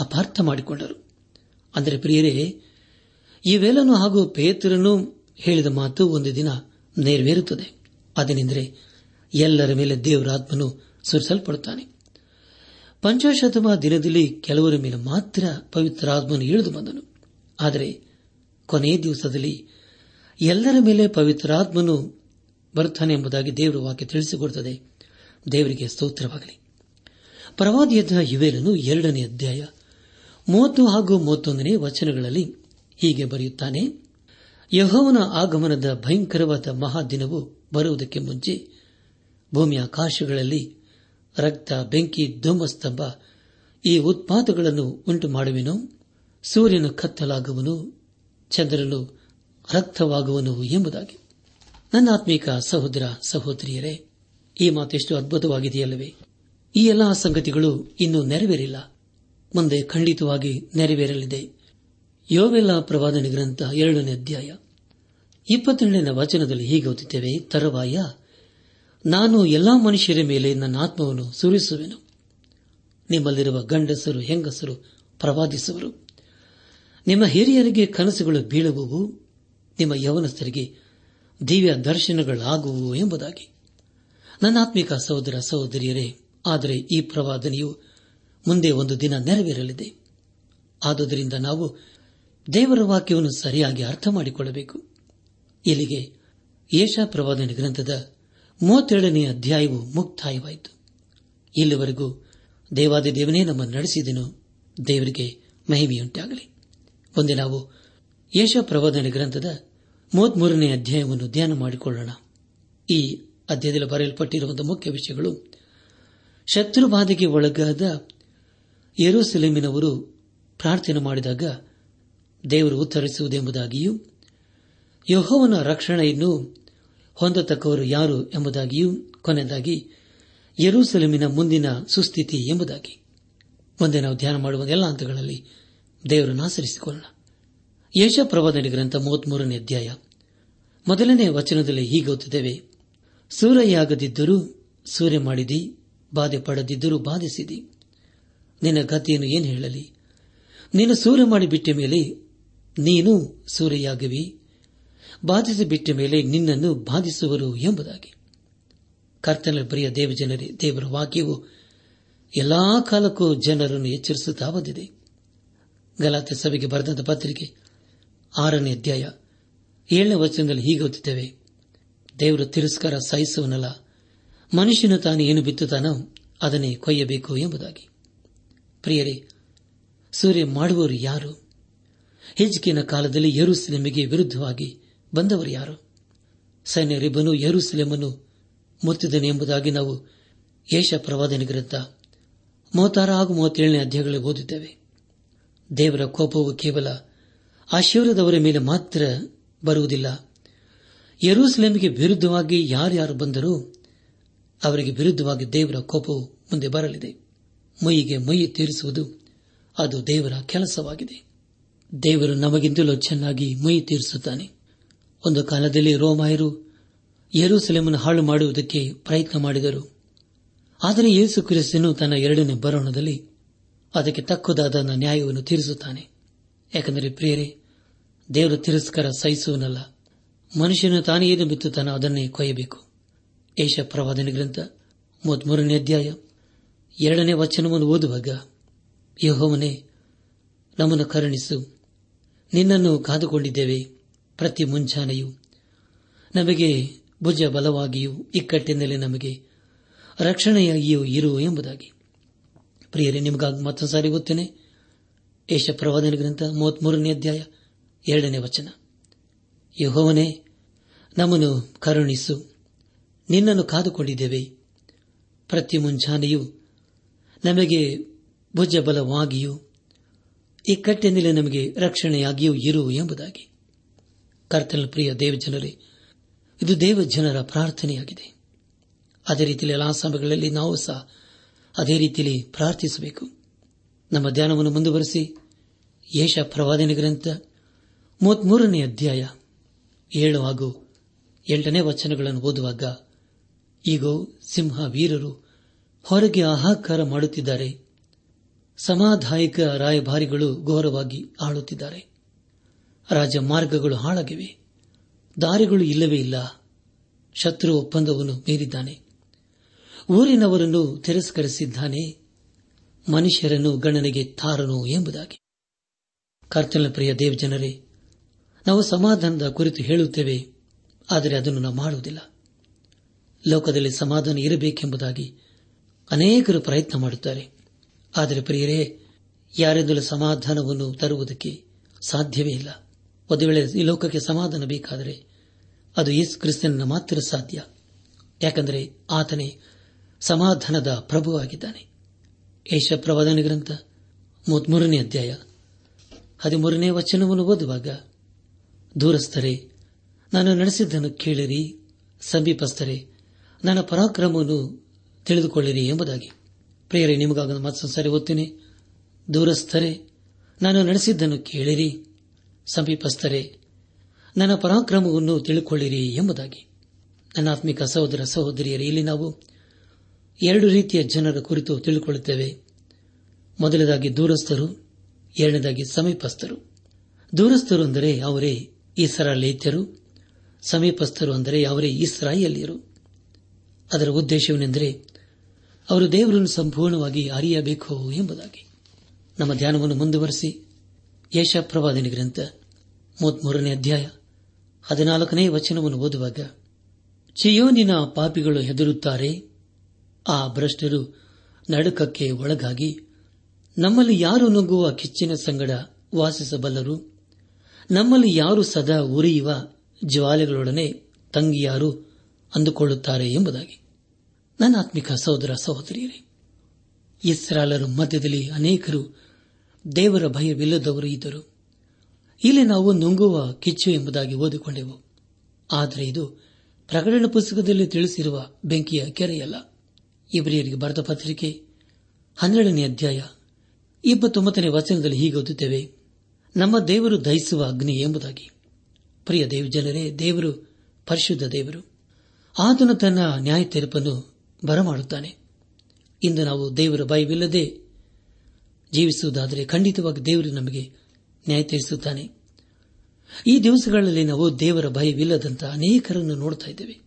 ಅಪಾರ್ಥ ಮಾಡಿಕೊಂಡರು. ಅಂದರೆ ಪ್ರಿಯರೇ ಇವೆಲ್ಲನೂ ಹಾಗೂ ಪೇತ್ರನು ಹೇಳಿದ ಮಾತು ಒಂದು ದಿನ ನೆರವೇರುತ್ತದೆ. ಅದೇನೆಂದರೆ, ಎಲ್ಲರ ಮೇಲೆ ದೇವರಾತ್ಮನು ಸುರಿಸಲ್ಪಡುತ್ತಾನೆ. ಪಂಚಾಶತಮ ದಿನದಲ್ಲಿ ಕೆಲವರ ಮೇಲೆ ಮಾತ್ರ ಪವಿತ್ರಾತ್ಮನು ಇಳಿದು ಬಂದನು. ಆದರೆ ಕೊನೆಯ ದಿವಸದಲ್ಲಿ ಎಲ್ಲರ ಮೇಲೆ ಪವಿತ್ರಾತ್ಮನು ಬರುತ್ತಾನೆ ಎಂಬುದಾಗಿ ದೇವರ ವಾಕ್ಯ ತಿಳಿಸಿಕೊಡುತ್ತದೆ. ದೇವರಿಗೆ ಸ್ತೋತ್ರವಾಗಲಿ. ಪ್ರವಾದಿಯದ ಯುವೇಲನು ಎರಡನೇ ಅಧ್ಯಾಯ ಮೂವತ್ತು ಹಾಗೂ ಮೂವತ್ತೊಂದನೇ ವಚನಗಳಲ್ಲಿ ಹೀಗೆ ಬರೆಯುತ್ತಾನೆ, ಯಹೋವನ ಆಗಮನದ ಭಯಂಕರವಾದ ಮಹಾದಿನವು ಬರುವುದಕ್ಕೆ ಮುಂಚೆ ಭೂಮಿಯ ಆಕಾಶಗಳಲ್ಲಿ ರಕ್ತ, ಬೆಂಕಿ, ಧೂಮಸ್ತಂಭ ಈ ಉತ್ಪಾತಗಳನ್ನು ಉಂಟು ಮಾಡುವೆನು ಸೂರ್ಯನು ಕತ್ತಲಾಗುವನು, ಚಂದ್ರನು ರಕ್ತವಾಗುವನು ಎಂಬುದಾಗಿ. ನನ್ನ ಆತ್ಮೀಕ ಸಹೋದರ ಸಹೋದರಿಯರೇ, ಈ ಮಾತೆಷ್ಟು ಅದ್ಭುತವಾಗಿದೆಯಲ್ಲವೇ? ಈ ಎಲ್ಲ ಸಂಗತಿಗಳು ಇನ್ನೂ ನೆರವೇರಿಲ್ಲ. ಮುಂದೆ ಖಂಡಿತವಾಗಿ ನೆರವೇರಲಿದೆ. ಯೋವೆಲ್ಲ ಪ್ರವಾದನೆ ಗ್ರಂಥ ಎರಡನೇ ಅಧ್ಯಾಯ. ಇಪ್ಪತ್ತೆರಡನೇ ವಚನದಲ್ಲಿ ಹೀಗೆ ಓದುತ್ತೇವೆ, ತರವಾಯ, ನಾನು ಎಲ್ಲಾ ಮನುಷ್ಯರ ಮೇಲೆ ನನ್ನ ಆತ್ಮವನ್ನು ಸುರಿಸುವೆನು. ನಿಮ್ಮಲ್ಲಿರುವ ಗಂಡಸರು, ಹೆಂಗಸರು ಪ್ರವಾದಿಸುವರು. ನಿಮ್ಮ ಹಿರಿಯರಿಗೆ ಕನಸುಗಳು ಬೀಳುವುವು, ನಿಮ್ಮ ಯವನಸ್ಥರಿಗೆ ದಿವ್ಯ ದರ್ಶನಗಳಾಗುವು ಎಂಬುದಾಗಿ. ನನ್ನಾತ್ಮಿಕ ಸಹೋದರ ಸಹೋದರಿಯರೇ ಆದರೆ ಈ ಪ್ರವಾದನೆಯು ಮುಂದೆ ಒಂದು ದಿನ ನೆರವೇರಲಿದೆ. ಆದುದರಿಂದ ನಾವು ದೇವರ ವಾಕ್ಯವನ್ನು ಸರಿಯಾಗಿ ಅರ್ಥ ಮಾಡಿಕೊಳ್ಳಬೇಕು. ಇಲ್ಲಿಗೆ ಏಷಾ ಪ್ರವಾದನೆ ಗ್ರಂಥದ ಮೂವತ್ತೇಳನೇ ಅಧ್ಯಾಯವು ಮುಕ್ತಾಯವಾಯಿತು. ಇಲ್ಲಿವರೆಗೂ ದೇವಾದಿ ದೇವನೇ ನಮ್ಮನ್ನು ನಡೆಸಿದನು. ದೇವರಿಗೆ ಮಹಿಮೆಯುಂಟಾಗಲಿ. ಮುಂದೆ ನಾವು ಯಶ ಪ್ರವಾದನೆ ಗ್ರಂಥದ ಮೂವತ್ಮೂರನೇ ಅಧ್ಯಾಯವನ್ನು ಧ್ಯಾನ ಮಾಡಿಕೊಳ್ಳೋಣ. ಈ ಅಧ್ಯಾಯದಲ್ಲಿ ಬರೆಯಲ್ಪಟ್ಟಿರುವಂತಹ ಮುಖ್ಯ ವಿಷಯಗಳು ಶತ್ರುಬಾಧೆಗೆ ಒಳಗಾದ ಯೆರೂಸಲೇಮಿನವರು ಪ್ರಾರ್ಥನೆ ಮಾಡಿದಾಗ ದೇವರು ಉತ್ತರಿಸುವುದೆಂಬುದಾಗಿಯೂ, ಯಹೋವನ ರಕ್ಷಣೆಯನ್ನು ಹೊಂದತಕ್ಕವರು ಯಾರು ಎಂಬುದಾಗಿಯೂ, ಕೊನೆಯದಾಗಿ ಯರೂಸೆಲೆಮಿನ ಮುಂದಿನ ಸುಸ್ಥಿತಿ ಎಂಬುದಾಗಿ. ಮುಂದೆ ನಾವು ಧ್ಯಾನ ಮಾಡುವ ಎಲ್ಲ ಹಂತಗಳಲ್ಲಿ ದೇವರನ್ನು ಆಚರಿಸಿಕೊಳ್ಳೋಣ. ಯಶ ಪ್ರವಾದನೆ ಗ್ರಂಥ ಮೂವತ್ಮೂರನೇ ಅಧ್ಯಾಯ. ಮೊದಲನೇ ವಚನದಲ್ಲಿ ಹೀಗೆ ಓದುತ್ತೇವೆ ಸೂರ್ಯಯಾಗದಿದ್ದರೂ ಸೂರ್ಯ ಮಾಡಿದಿ ಬಾಧೆ ಪಡೆದಿದ್ದರೂ ಬಾಧಿಸಿದಿ. ನಿನ್ನ ಗತಿಯನ್ನು ಏನು ಹೇಳಲಿ? ನೀನು ಮಾಡಿ ಬಿಟ್ಟ ಮೇಲೆ ನೀನು ಸೂರ್ಯಾಗವಿ. ಬಾಧಿಸಿ ಬಿಟ್ಟ ಮೇಲೆ ನಿನ್ನನ್ನು ಬಾಧಿಸುವರು ಎಂಬುದಾಗಿ. ಕರ್ತನ ಪ್ರಿಯ ದೇವಜನರೇ ದೇವರ ವಾಕ್ಯವು ಎಲ್ಲಾ ಕಾಲಕ್ಕೂ ಜನರನ್ನು ಎಚ್ಚರಿಸುತ್ತಾ ಬಂದಿದೆ. ಗಲಾತೆ ಸಭೆಗೆ ಬರೆದಂತ ಪತ್ರಿಕೆ ಆರನೇ ಅಧ್ಯಾಯ ಏಳನೇ ವಚನದಲ್ಲಿ ಹೀಗೆ ಓದುತ್ತೇವೆ. ದೇವರು ತಿರಸ್ಕಾರ ಸಹಿಸುವನಲ್ಲ. ಮನುಷ್ಯನು ತಾನು ಏನು ಬಿತ್ತುತ್ತಾನೋ ಅದನ್ನೇ ಕೊಯ್ಯಬೇಕು ಎಂಬುದಾಗಿ. ಪ್ರಿಯರೇ, ಸೂರ್ಯ ಮಾಡುವವರು ಯಾರು? ಹೆಜ್ಜಿಕಿನ ಕಾಲದಲ್ಲಿ ಯರುಸೆಲೆಮಿಗೆ ವಿರುದ್ಧವಾಗಿ ಬಂದವರು ಯಾರು? ಸೈನ್ಯರಿಬ್ಬನು ಯರುಸೆಲೆಮನ್ನು ಮುತ್ತಿದನು ಎಂಬುದಾಗಿ ನಾವು ಯೇಷ ಪ್ರವಾದನೆ ಗ್ರಂಥ ಮೂವತ್ತಾರು ಹಾಗೂ ಮೂವತ್ತೇಳನೇ ಅಧ್ಯಾಯಗಳಲ್ಲಿ ಓದಿದ್ದೇವೆ ದೇವರ ಕೋಪವು ಕೇವಲ ಆಶೀರ್ವದವರ ಮೇಲೆ ಮಾತ್ರ ಬರುವುದಿಲ್ಲ. ಯರೂಸಲೇಮಿಗೆ ವಿರುದ್ಧವಾಗಿ ಯಾರ್ಯಾರು ಬಂದರೂ ಅವರಿಗೆ ವಿರುದ್ಧವಾಗಿ ದೇವರ ಕೋಪವು ಮುಂದೆ ಬರಲಿದೆ. ಮೈಯಿಗೆ ಮೈ ತೀರಿಸುವುದು ಅದು ದೇವರ ಕೆಲಸವಾಗಿದೆ. ದೇವರು ನಮಗಿಂತಲೂ ಚೆನ್ನಾಗಿ ಮೈ ತೀರಿಸುತ್ತಾನೆ. ಒಂದು ಕಾಲದಲ್ಲಿ ರೋಮಾಯರು ಯರೂಸಲೇಮನ್ನು ಹಾಳು ಮಾಡುವುದಕ್ಕೆ ಪ್ರಯತ್ನ ಮಾಡಿದರು. ಆದರೆ ಯೇಸು ಕ್ರಿಸ್ತನು ತನ್ನ ಎರಡನೇ ಬರೋಣದಲ್ಲಿ ಅದಕ್ಕೆ ತಕ್ಕುದಾದ ನ್ಯಾಯವನ್ನು ತೀರಿಸುತ್ತಾನೆ. ಯಾಕೆಂದರೆ ಪ್ರಿಯರೇ, ದೇವರ ತಿರಸ್ಕಾರ ಸಹಿಸುವನಲ್ಲ. ಮನುಷ್ಯನು ತಾನೇನು ಬಿತ್ತು ತಾನು ಅದನ್ನೇ ಕೊಯ್ಯಬೇಕು. ಏಷ ಪ್ರವಾದನ ಗ್ರಂಥ, ಮೂವತ್ಮೂರನೇ ಅಧ್ಯಾಯ, ಎರಡನೇ ವಚನವನ್ನು ಓದುವಾಗ ಯಹೋವನೇ, ನಮ್ಮನ್ನು ಕರುಣಿಸು. ನಿನ್ನನ್ನು ಕಾದುಕೊಂಡಿದ್ದೇವೆ ಪ್ರತಿ ಮುಂಜಾನೆಯೂ. ನಮಗೆ ಭುಜ ಬಲವಾಗಿಯೂ ಇಕ್ಕಟ್ಟಿನಲ್ಲಿ ನಮಗೆ ರಕ್ಷಣೆಯಾಗಿಯೂ ಇರು ಎಂಬುದಾಗಿ. ಪ್ರಿಯರೇ, ನಿಮಗಾಗಿ ಮತ್ತೊಂದು ಸಾರಿ ಗೊತ್ತೇನೆ ಏಷ ಪ್ರವಾದನ ಗ್ರಂಥ, ಮೂವತ್ಮೂರನೇ ಅಧ್ಯಾಯ, ಎರಡನೇ ವಚನ. ಯಹೋವನೇ, ನಮ್ಮನ್ನು ಕರುಣಿಸು. ನಿನ್ನನ್ನು ಕಾದುಕೊಂಡಿದ್ದೇವೆ. ಪ್ರತಿ ಮುಂಜಾನೆಯೂ ನಮಗೆ ಭುಜಬಲವಾಗಿಯೂ ಈ ಕಟ್ಟಿನಲ್ಲಿ ನಮಗೆ ರಕ್ಷಣೆಯಾಗಿಯೂ ಇರು ಎಂಬುದಾಗಿ. ಕರ್ತನ ಪ್ರಿಯ ದೇವಜನರೇ, ಇದು ದೇವಜನರ ಪ್ರಾರ್ಥನೆಯಾಗಿದೆ. ಅದೇ ರೀತಿಯಲ್ಲಿ ಎಲ್ಲಾ ಸಮಯಗಳಲ್ಲಿ ನಾವು ಸಹ ಅದೇ ರೀತಿಯಲ್ಲಿ ಪ್ರಾರ್ಥಿಸಬೇಕು. ನಮ್ಮ ಧ್ಯಾನವನ್ನು ಮುಂದುವರೆಸಿ ಯೇಷ ಪ್ರವಾದನೆ ಗ್ರಂಥ ಮೂವತ್ಮೂರನೇ ಅಧ್ಯಾಯ ಏಳು ಹಾಗೂ ಎಂಟನೇ ವಚನಗಳನ್ನು ಓದುವಾಗ ಈಗ ಸಿಂಹ ವೀರರು ಹೊರಗೆ ಆಹಾಕಾರ ಮಾಡುತ್ತಿದ್ದಾರೆ. ಸಮಾಧಾಯಕ ರಾಯಭಾರಿಗಳು ಘೋರವಾಗಿ ಆಳುತ್ತಿದ್ದಾರೆ. ರಾಜ ಮಾರ್ಗಗಳು ಹಾಳಾಗಿವೆ. ದಾರಿಗಳು ಇಲ್ಲವೇ ಇಲ್ಲ. ಶತ್ರು ಒಪ್ಪಂದವನ್ನು ಮೀರಿದ್ದಾನೆ. ಊರಿನವರನ್ನು ತಿರಸ್ಕರಿಸಿದ್ದಾನೆ. ಮನುಷ್ಯರನ್ನು ಗಣನೆಗೆ ತಾರನು ಎಂಬುದಾಗಿ. ಕರ್ತನ ಪ್ರಿಯ ದೇವ್ ಜನರೇ ನಾವು ಸಮಾಧಾನದ ಕುರಿತು ಹೇಳುತ್ತೇವೆ, ಆದರೆ ಅದನ್ನು ನಾವು ಮಾಡುವುದಿಲ್ಲ. ಲೋಕದಲ್ಲಿ ಸಮಾಧಾನ ಇರಬೇಕೆಂಬುದಾಗಿ ಅನೇಕರು ಪ್ರಯತ್ನ ಮಾಡುತ್ತಾರೆ. ಆದರೆ ಪ್ರಿಯರೇ, ಯಾರಿಂದಲೂ ಸಮಾಧಾನವನ್ನು ತರುವುದಕ್ಕೆ ಸಾಧ್ಯವೇ ಇಲ್ಲ. ಒಂದು ವೇಳೆ ಈ ಲೋಕಕ್ಕೆ ಸಮಾಧಾನ ಬೇಕಾದರೆ ಅದು ಯೇಸು ಕ್ರಿಸ್ತನ ಮಾತ್ರ ಸಾಧ್ಯ. ಯಾಕೆಂದರೆ ಆತನೇ ಸಮಾಧಾನದ ಪ್ರಭುವಾಗಿದ್ದಾನೆ. ಏಷ ಪ್ರವಾದನ ಗ್ರಂಥ ಮೂವತ್ಮೂರನೇ ಅಧ್ಯಾಯ ಹದಿಮೂರನೇ ವಚನವನ್ನು ಓದುವಾಗ, ದೂರಸ್ಥರೇ, ನಾನು ನಡೆಸಿದ್ದನ್ನು ಕೇಳಿರಿ, ಸಮೀಪಸ್ಥರೇ ನನ್ನ ಪರಾಕ್ರಮವನ್ನು ತಿಳಿದುಕೊಳ್ಳಿರಿ ಎಂಬುದಾಗಿ. ಪ್ರೇರೆ ನಿಮಗಾಗ ಮತ್ತೊಂದು ಓದ್ತೀನಿ. ದೂರಸ್ಥರೇ, ನಾನು ನಡೆಸಿದ್ದನ್ನು ಕೇಳಿರಿ. ಸಮೀಪಸ್ಥರೇ, ನನ್ನ ಪರಾಕ್ರಮವನ್ನು ತಿಳಿದುಕೊಳ್ಳಿರಿ ಎಂಬುದಾಗಿ. ನನ್ನ ಆತ್ಮಿಕ ಸಹೋದರ ಸಹೋದರಿಯರೇ, ಇಲ್ಲಿ ನಾವು ಎರಡು ರೀತಿಯ ಜನರ ಕುರಿತು ತಿಳಿದುಕೊಳ್ಳುತ್ತೇವೆ ಮೊದಲದಾಗಿ ದೂರಸ್ಥರು, ಎರಡನೇದಾಗಿ ಸಮೀಪಸ್ಥರು. ದೂರಸ್ಥರು ಅಂದರೆ ಅವರೇ ಇಸ್ರಾಲೇತ್ಯರು ಸಮೀಪಸ್ಥರು ಅಂದರೆ ಅವರೇ ಇಸ್ರಾಯೇಲಿಯರು. ಅದರ ಉದ್ದೇಶವೇನೆಂದರೆ ಅವರು ದೇವರನ್ನು ಸಂಪೂರ್ಣವಾಗಿ ಅರಿಯಬೇಕು ಎಂಬುದಾಗಿ. ನಮ್ಮ ಧ್ಯಾನವನ್ನು ಮುಂದುವರೆಸಿ ಯಶಪ್ರವಾದನೆ ಗ್ರಂಥ ಮೂವತ್ಮೂರನೇ ಅಧ್ಯಾಯ ಹದಿನಾಲ್ಕನೇ ವಚನವನ್ನು ಓದುವಾಗ, ಚಿಯೋನಿನ ಪಾಪಿಗಳು ಹೆದರುತ್ತಾರೆ, ಆ ಭ್ರಷ್ಟರು ನಡುಕಕ್ಕೆ ಒಳಗಾಗಿ ನಮ್ಮಲ್ಲಿ ಯಾರು ನುಗ್ಗುವ ಕಿಚ್ಚಿನ ಸಂಗಡ ವಾಸಿಸಬಲ್ಲರು? ನಮ್ಮಲ್ಲಿ ಯಾರು ಸದಾ ಉರಿಯುವ ಜ್ವಾಲೆಗಳೊಡನೆ ತಂಗಿಯಾರು ಅಂದುಕೊಳ್ಳುತ್ತಾರೆ ಎಂಬುದಾಗಿ. ನನ್ನ ಆತ್ಮಿಕ ಸಹೋದರ ಸಹೋದರಿಯರೇ ಇಸ್ರಾಲರ ಮಧ್ಯದಲ್ಲಿ ಅನೇಕರು ದೇವರ ಭಯವಿಲ್ಲದವರು ಇದ್ದರು. ಇಲ್ಲಿ ನಾವು ನುಂಗುವ ಕಿಚ್ಚು ಎಂಬುದಾಗಿ ಓದಿಕೊಂಡೆವು. ಆದರೆ ಇದು ಪ್ರಕಟಣೆ ಪುಸ್ತಕದಲ್ಲಿ ತಿಳಿಸಿರುವ ಬೆಂಕಿಯ ಕೆರೆಯಲ್ಲ. ಇಬ್ರಿಯರಿಗೆ ಬರೆದ ಪತ್ರಿಕೆ ಹನ್ನೆರಡನೇ ಅಧ್ಯಾಯ ಇಪ್ಪತ್ತೊಂಬತ್ತನೇ ವಚನದಲ್ಲಿ ಹೀಗೆ ಓದುತ್ತೇವೆ, ನಮ್ಮ ದೇವರು ದಹಿಸುವ ಅಗ್ನಿ ಎಂಬುದಾಗಿ. ಪ್ರಿಯ ದೇವಜನರೇ, ದೇವರು ಪರಿಶುದ್ಧ ದೇವರು. ಆತನು ತನ್ನ ನ್ಯಾಯ ತೀರ್ಪನ್ನು ಬರಮಾಡುತ್ತಾನೆ. ಇಂದು ನಾವು ದೇವರ ಭಯವಿಲ್ಲದೆ ಜೀವಿಸುವುದಾದರೆ ಖಂಡಿತವಾಗಿ ದೇವರು ನಮಗೆ ನ್ಯಾಯ ತೀರಿಸುತ್ತಾನೆ. ಈ ದಿವಸಗಳಲ್ಲಿ ನಾವು ದೇವರ ಭಯವಿಲ್ಲದಂತಹ ಅನೇಕರನ್ನು ನೋಡ್ತಾ ಇದ್ದೇವೆ.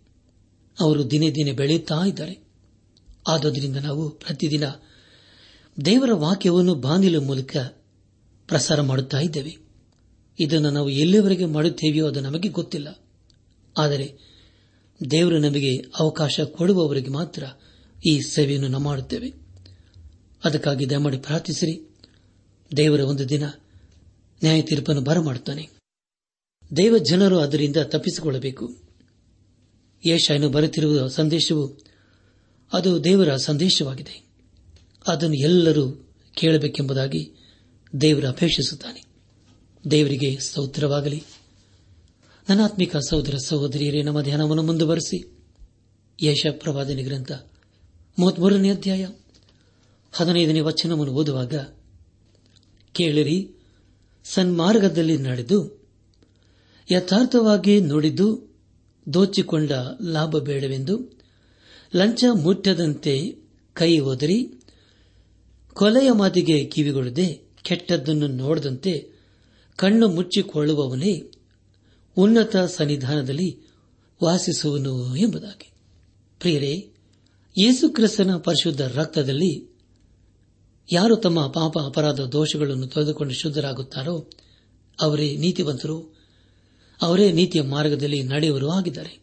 ಅವರು ದಿನೇ ದಿನೇ ಬೆಳೆಯುತ್ತಾ ಇದ್ದಾರೆ. ಆದ್ದರಿಂದ ನಾವು ಪ್ರತಿದಿನ ದೇವರ ವಾಕ್ಯವನ್ನು ಬಾನಿಲ ಮೂಲಕ ಪ್ರಸಾರ ಮಾಡುತ್ತಾ ಇದ್ದೇವೆ. ಇದನ್ನು ನಾವು ಎಲ್ಲಿವರೆಗೆ ಮಾಡುತ್ತೇವೆಯೋ ಅದು ನಮಗೆ ಗೊತ್ತಿಲ್ಲ. ಆದರೆ ದೇವರು ನಮಗೆ ಅವಕಾಶ ಕೊಡುವವರಿಗೆ ಮಾತ್ರ ಈ ಸೇವೆಯನ್ನು ನಾವು ಮಾಡುತ್ತೇವೆ. ಅದಕ್ಕಾಗಿ ದಯಮಾಡಿ ಪ್ರಾರ್ಥಿಸಿರಿ. ದೇವರ ಒಂದು ದಿನ ನ್ಯಾಯ ತೀರ್ಪನ್ನು ಬರಮಾಡುತ್ತಾನೆ. ದೇವ ಜನರು ಅದರಿಂದ ತಪ್ಪಿಸಿಕೊಳ್ಳಬೇಕು. ಯೇಷಾಯನು ಬರುತ್ತಿರುವ ಸಂದೇಶವು ಅದು ದೇವರ ಸಂದೇಶವಾಗಿದೆ. ಅದನ್ನು ಎಲ್ಲರೂ ಕೇಳಬೇಕೆಂಬುದಾಗಿ ದೇವರು ಅಪೇಕ್ಷಿಸುತ್ತಾನೆ. ದೇವರಿಗೆ ಸ್ತೋತ್ರವಾಗಲಿ. ನನಾತ್ಮಿಕ ಸಹೋದರ ಸಹೋದರಿಯರೇ, ನಮ್ಮ ಧ್ಯಾನವನ್ನು ಮುಂದುವರೆಸಿ. ಯಶ ಪ್ರವಾದನೆ ಗ್ರಂಥ, ಮೂವತ್ಮೂರನೇ ಅಧ್ಯಾಯ, ಹದಿನೈದನೇ ವಚನವನ್ನು ಓದುವಾಗ, ಕೇಳಿರಿ, ಸನ್ಮಾರ್ಗದಲ್ಲಿ ನಡೆದು, ಯಥಾರ್ಥವಾಗಿ ನೋಡಿದ್ದು ದೋಚಿಕೊಂಡ ಲಾಭ ಬೇಡವೆಂದು, ಲಂಚ ಮುಟ್ಟದಂತೆ ಕೈ ಒದರಿ, ಕೊಲೆಯ ಮಾತಿಗೆ ಕಿವಿಗೊಡದೆ ಕೆಟ್ಟದ್ದನ್ನು ನೋಡದಂತೆ ಕಣ್ಣು ಮುಚ್ಚಿಕೊಳ್ಳುವವನೇ ಉನ್ನತ ಸನ್ನಿಧಾನದಲ್ಲಿ ವಾಸಿಸುವನು ಎಂಬುದಾಗಿ. ಪ್ರಿಯರೇ ಯೇಸುಕ್ರಿಸ್ತನ ಪರಿಶುದ್ಧ ರಕ್ತದಲ್ಲಿ ಯಾರು ತಮ್ಮ ಪಾಪ ಅಪರಾಧ ದೋಷಗಳನ್ನು ತೊಳೆದುಕೊಂಡು ಶುದ್ಧರಾಗುತ್ತಾರೋ, ಅವರೇ ನೀತಿವಂತರು, ಅವರೇ ನೀತಿಯ ಮಾರ್ಗದಲ್ಲಿ ನಡೆಯುವರು ಆಗಿದ್ದಾರೆ.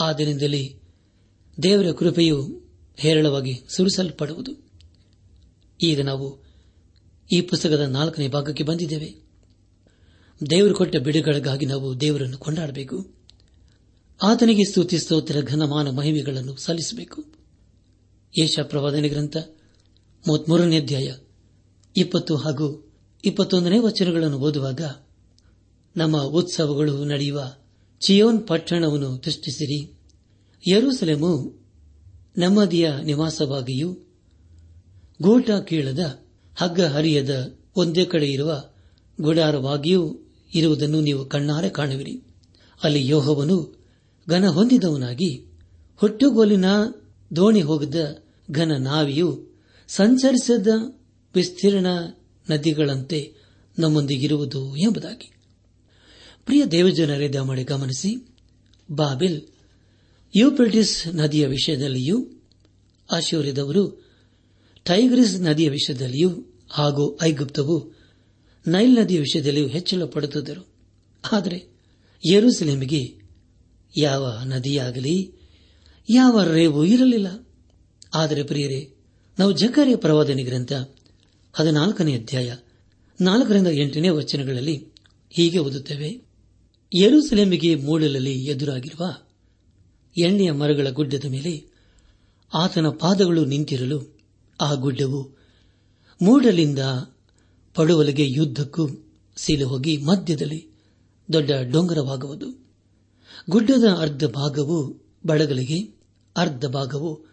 ಆ ದಿನದಲ್ಲಿ ದೇವರ ಕೃಪೆಯು ಹೇರಳವಾಗಿ ಸುರಿಸಲ್ಪಡುವುದು. ಈಗ ನಾವು ಈ ಪುಸ್ತಕದ ನಾಲ್ಕನೇ ಭಾಗಕ್ಕೆ ಬಂದಿದ್ದೇವೆ. ದೇವರು ಕೊಟ್ಟ ಬಿಡುಗಳಿಗಾಗಿ ನಾವು ದೇವರನ್ನು ಕೊಂಡಾಡಬೇಕು. ಆತನಿಗೆ ಸ್ತುತಿ ಸ್ತೋತ್ರ ಘನಮಾನ ಮಹಿಮೆಗಳನ್ನು ಸಲ್ಲಿಸಬೇಕು. ಏಷ ಪ್ರವಾದನೆ ಗ್ರಂಥ, ಮೂವತ್ಮೂರನೇ ಅಧ್ಯಾಯ, ಇಪ್ಪತ್ತು ಹಾಗೂ ಇಪ್ಪತ್ತೊಂದನೇ ವಚನಗಳನ್ನು ಓದುವಾಗ, ನಮ್ಮ ಉತ್ಸವಗಳು ನಡೆಯುವ ಚಿಯೋನ್ ಪಟ್ಟಣವನ್ನು ದೃಷ್ಟಿಸಿರಿ. ಯರೂಸಲೇಮು ನೆಮ್ಮದಿಯ ನಿವಾಸವಾಗಿಯೂ, ಗೋಟ ಕೀಳದ ಹಗ್ಗ ಹರಿಯದ ಒಂದೇ ಕಡೆ ಇರುವ ಗುಡಾರವಾಗಿಯೂ ಇರುವುದನ್ನು ನೀವು ಕಣ್ಣಾರೆ ಕಾಣುವಿರಿ. ಅಲ್ಲಿ ಯೋಹವನು ಘನ ಹೊಂದಿದವನಾಗಿ ಹುಟ್ಟುಗೋಲಿನ ದೋಣಿ ಹೋಗಿದ್ದ ಘನ ನಾವಿಯು ಸಂಚರಿಸದ ವಿಸ್ತೀರ್ಣ ನದಿಗಳಂತೆ ನಮ್ಮೊಂದಿಗಿರುವುದು ಎಂಬುದಾಗಿ. ಪ್ರಿಯ ದೇವಜನರೇ ದಮಣಿ ಗಮನಿಸಿ, ಬಾಬಿಲ್ ಯುಪ್ರಿಟಿಸ್ ನದಿಯ ವಿಷಯದಲ್ಲಿಯೂ ಆಶೂರ್ಯದವರು ಟೈಗ್ರಿಸ್ ನದಿಯ ವಿಷಯದಲ್ಲಿಯೂ ಹಾಗೂ ಐಗುಪ್ತವು ನೈಲ್ ನದಿಯ ವಿಷಯದಲ್ಲಿಯೂ ಹೆಚ್ಚಳ ಪಡುತ್ತಿದ್ದರು ಆದರೆ ಯರುಸಲೇಮಿಗೆ ಯಾವ ನದಿಯಾಗಲಿ, ಯಾವ ರೇವು ಇರಲಿಲ್ಲ. ಆದರೆ ಪ್ರಿಯರೇ, ನಾವು ಜಕಾರಿಯ ಪ್ರವಾದನೆ ಗ್ರಂಥ ಹದಿನಾಲ್ಕನೇ ಅಧ್ಯಾಯ ನಾಲ್ಕರಿಂದ ಎಂಟನೇ ವಚನಗಳಲ್ಲಿ ಹೀಗೆ ಓದುತ್ತೇವೆ. ಯರುಸಲೇಮಿಗೆ ಮೂಡಲಲ್ಲಿ ಎದುರಾಗಿರುವ ಎಣ್ಣೆಯ ಮರಗಳ ಗುಡ್ಡದ ಮೇಲೆ ಆತನ ಪಾದಗಳು ನಿಂತಿರಲು ಆ ಗುಡ್ಡವು ಮೂಡಲಿಂದ ಪಡುವಲಿಗೆ ಯುದ್ದಕ್ಕೂ ಸೀಲು ಹೋಗಿ ಮಧ್ಯದಲ್ಲಿ ದೊಡ್ಡ ಡೊಂಗರವಾಗುವುದು. ಗುಡ್ಡದ ಅರ್ಧ ಭಾಗವು ಬಡಗಲಿಗೆ ಅರ್ಧ ಭಾಗವು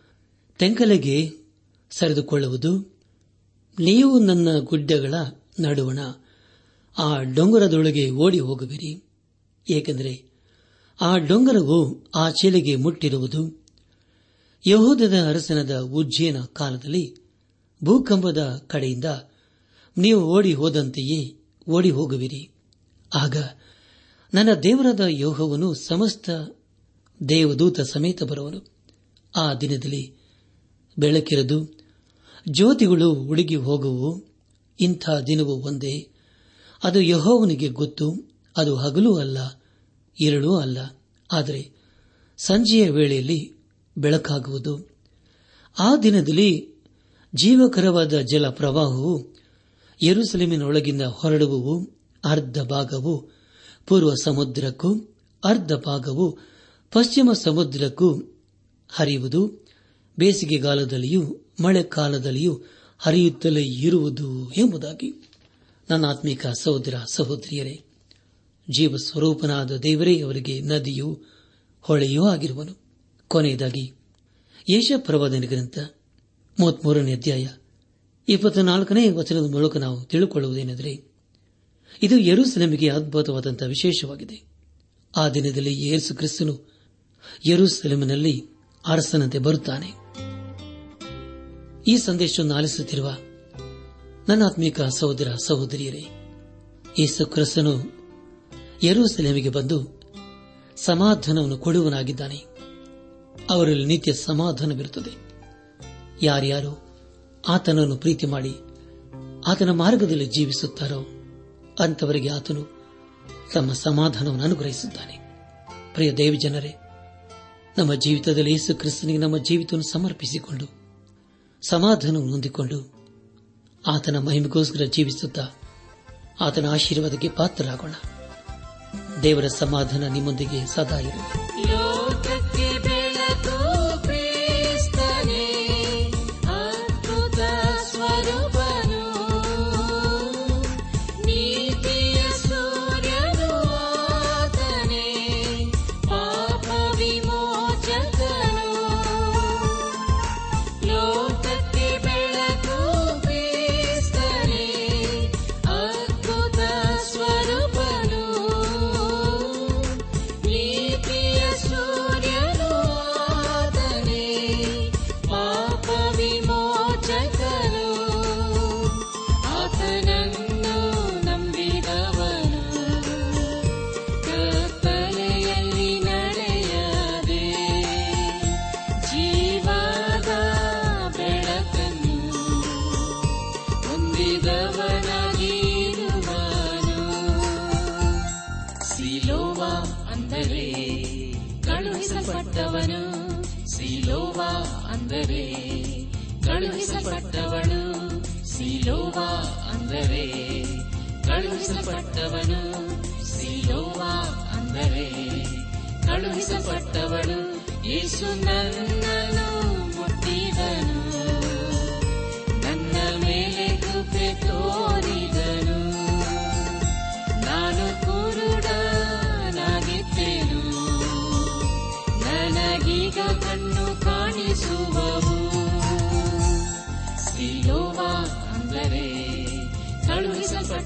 ತೆಂಕಲೆಗೆ ಸರಿದುಕೊಳ್ಳುವುದು. ನೀವು ನನ್ನ ಗುಡ್ಡಗಳ ನಡುವಣ, ಆ ಡೊಂಗರದೊಳಗೆ ಓಡಿ ಹೋಗುವಿರಿ. ಏಕೆಂದರೆ ಆ ಡೊಂಗರವು ಆ ಚೀಲೆಗೆ ಮುಟ್ಟಿರುವುದು. ಯಹೂದದ ಅರಸನದ ಉಜ್ಜೇನ ಕಾಲದಲ್ಲಿ ಭೂಕಂಪದ ಕಡೆಯಿಂದ ನೀವು ಓಡಿ ಹೋದಂತೆಯೇ ಓಡಿ ಹೋಗುವಿರಿ. ಆಗ ನನ್ನ ದೇವರಾದ ಯೋಹವನ್ನು ಸಮಸ್ತ ದೇವದೂತ ಸಮೇತ ಬರುವನು. ಆ ದಿನದಲ್ಲಿ ಬೆಳಕಿರದು, ಜ್ಯೋತಿಗಳು ಉಳುಗಿ ಹೋಗುವು. ಇಂಥ ದಿನವೂ ಒಂದೇ. ಅದು ಯಹೋವನಿಗೆ ಗೊತ್ತು. ಅದು ಹಗಲೂ ಅಲ್ಲ, ಇರಳೂ ಅಲ್ಲ. ಆದರೆ ಸಂಜೆಯ ವೇಳೆಯಲ್ಲಿ ಬೆಳಕಾಗುವುದು. ಆ ದಿನದಲ್ಲಿ ಜೀವಕರವಾದ ಜಲ ಪ್ರವಾಹವು ಯರುಸಲೇಮಿನೊಳಗಿಂದ ಹೊರಡುವು ಅರ್ಧ ಭಾಗವು ಪೂರ್ವ ಸಮುದ್ರಕ್ಕೂ ಅರ್ಧ ಭಾಗವು ಪಶ್ಚಿಮ ಸಮುದ್ರಕ್ಕೂ ಹರಿಯುವುದು. ಬೇಸಿಗೆಗಾಲದಲ್ಲಿಯೂ ಮಳೆಕಾಲದಲ್ಲಿಯೂ ಹರಿಯುತ್ತಲೇ ಇರುವುದು ಎಂಬುದಾಗಿ. ನನ್ನ ಆತ್ಮಿಕ ಸಹೋದರ ಸಹೋದರಿಯರೇ ಜೀವ ಸ್ವರೂಪನಾದ ದೇವರೇ ಅವರಿಗೆ ನದಿಯು ಹೊಳೆಯೂ ಆಗಿರುವನು. ಕೊನೆಯದಾಗಿ ಯೇಷ ಗ್ರಂಥ ಮೂವತ್ಮೂರನೇ ಅಧ್ಯಾಯ ಇಪ್ಪತ್ನಾಲ್ಕನೇ ವಚನದ ಮೂಲಕ ನಾವು ತಿಳಿದುಕೊಳ್ಳುವುದೇನೆಂದರೆ ಇದು ಯರುಸೆಲೆಮಿಗೆ ಅದ್ಭುತವಾದಂತಹ ವಿಶೇಷವಾಗಿದೆ. ಆ ದಿನದಲ್ಲಿ ಯೇಸು ಕ್ರಿಸ್ತನು ಯರುಸೆಲೆಮಿನಲ್ಲಿ ಅರಸನಂತೆ ಬರುತ್ತಾನೆ. ಈ ಸಂದೇಶವನ್ನು ಆಲಿಸುತ್ತಿರುವ ನನ್ನಾತ್ಮೀಕ ಸಹೋದರ ಸಹೋದರಿಯರೇ, ಯೇಸು ಕ್ರಿಸ್ತನು ಯರುಸೆಲೆಮಿಗೆ ಬಂದು ಸಮಾಧಾನವನ್ನು ಕೊಡುವನಾಗಿದ್ದಾನೆ ಅವರಲ್ಲಿ ನಿತ್ಯ ಸಮಾಧಾನವಿರುತ್ತದೆ. ಯಾರ್ಯಾರು ಆತನನ್ನು ಪ್ರೀತಿ ಮಾಡಿ ಆತನ ಮಾರ್ಗದಲ್ಲಿ ಜೀವಿಸುತ್ತಾರೋ ಅಂತವರಿಗೆ ಆತನು ತಮ್ಮ ಸಮಾಧಾನವನ್ನು ಅನುಗ್ರಹಿಸುತ್ತಾನೆ. ಪ್ರಿಯ ದೇವಿ ಜನರೇ ನಮ್ಮ ಜೀವಿತದಲ್ಲಿ ಯೇಸು ಕ್ರಿಸ್ತನಿಗೆ ನಮ್ಮ ಜೀವಿತವನ್ನು ಸಮರ್ಪಿಸಿಕೊಂಡು, ಸಮಾಧಾನವನ್ನು ಹೊಂದಿಕೊಂಡು ಆತನ ಮಹಿಮೆಗೋಸ್ಕರ ಜೀವಿಸುತ್ತಾ ಆತನ ಆಶೀರ್ವಾದಕ್ಕೆ ಪಾತ್ರರಾಗೋಣ. ದೇವರ ಸಮಾಧಾನ ನಿಮ್ಮೊಂದಿಗೆ ಸದಾ ಇರಲಿ. ಸಿಲೋವ ಅಂದರೆ ಕಳುಹಿಸಲ್ಪಟ್ಟವನು. ಸಿಲೋವಾ ಅಂದರೆ ಕಳುಹಿಸಲ್ಪಟ್ಟವನು. ಯೇಸು ನನ್ನನು ಮುಟ್ಟಿದನು. ನನ್ನ ಮೇಲೆ ಕೃಪೆ ತೋರಿದನು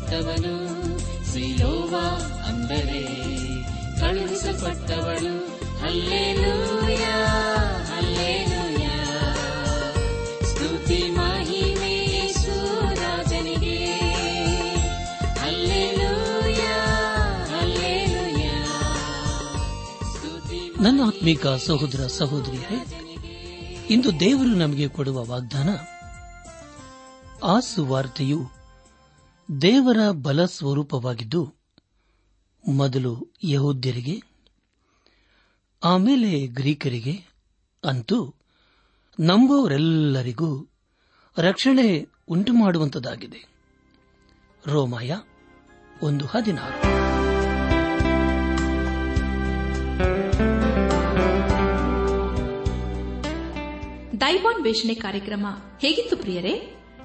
ಕಳುಹಿಸಲ್ಪಟ್ಟವನು ಸಿಲೋವ ಅಂದರೆ ಕಳುಹಿಸಲ್ಪಟ್ಟವಳು. ಅಲ್ಲೇಲೂಯ ಅಲ್ಲೇಲೂಯ ಸ್ತುತಿ ಮಹಿಮೆ ರಾಜನಿಗೆ. ಅಲ್ಲೇಲೂಯ ಅಲ್ಲೇಲೂಯ ನನ್ನ ಆತ್ಮಿಕ ಸಹೋದರ, ಸಹೋದರಿಯರೇ, ಇಂದು ದೇವರು ನಮಗೆ ಕೊಡುವ ವಾಗ್ದಾನ ಆ ಸುವಾರ್ತೆಯು ದೇವರ ಬಲ ಸ್ವರೂಪವಾಗಿದ್ದು, ಮೊದಲು ಯಹೋದ್ಯರಿಗೆ, ಆಮೇಲೆ ಗ್ರೀಕರಿಗೆ, ಅಂತೂ ನಂಬುವವರೆಲ್ಲರಿಗೂ ರಕ್ಷಣೆ ಉಂಟು ಮಾಡುವಂತದಾಗಿದೆ ರೋಮಾಯ ಒಂದು ಹದಿನಾರು. ದೈವಾನ್ವೇಷಣೆ ಕಾರ್ಯಕ್ರಮ ಹೇಗಿತ್ತು ಪ್ರಿಯರೇ?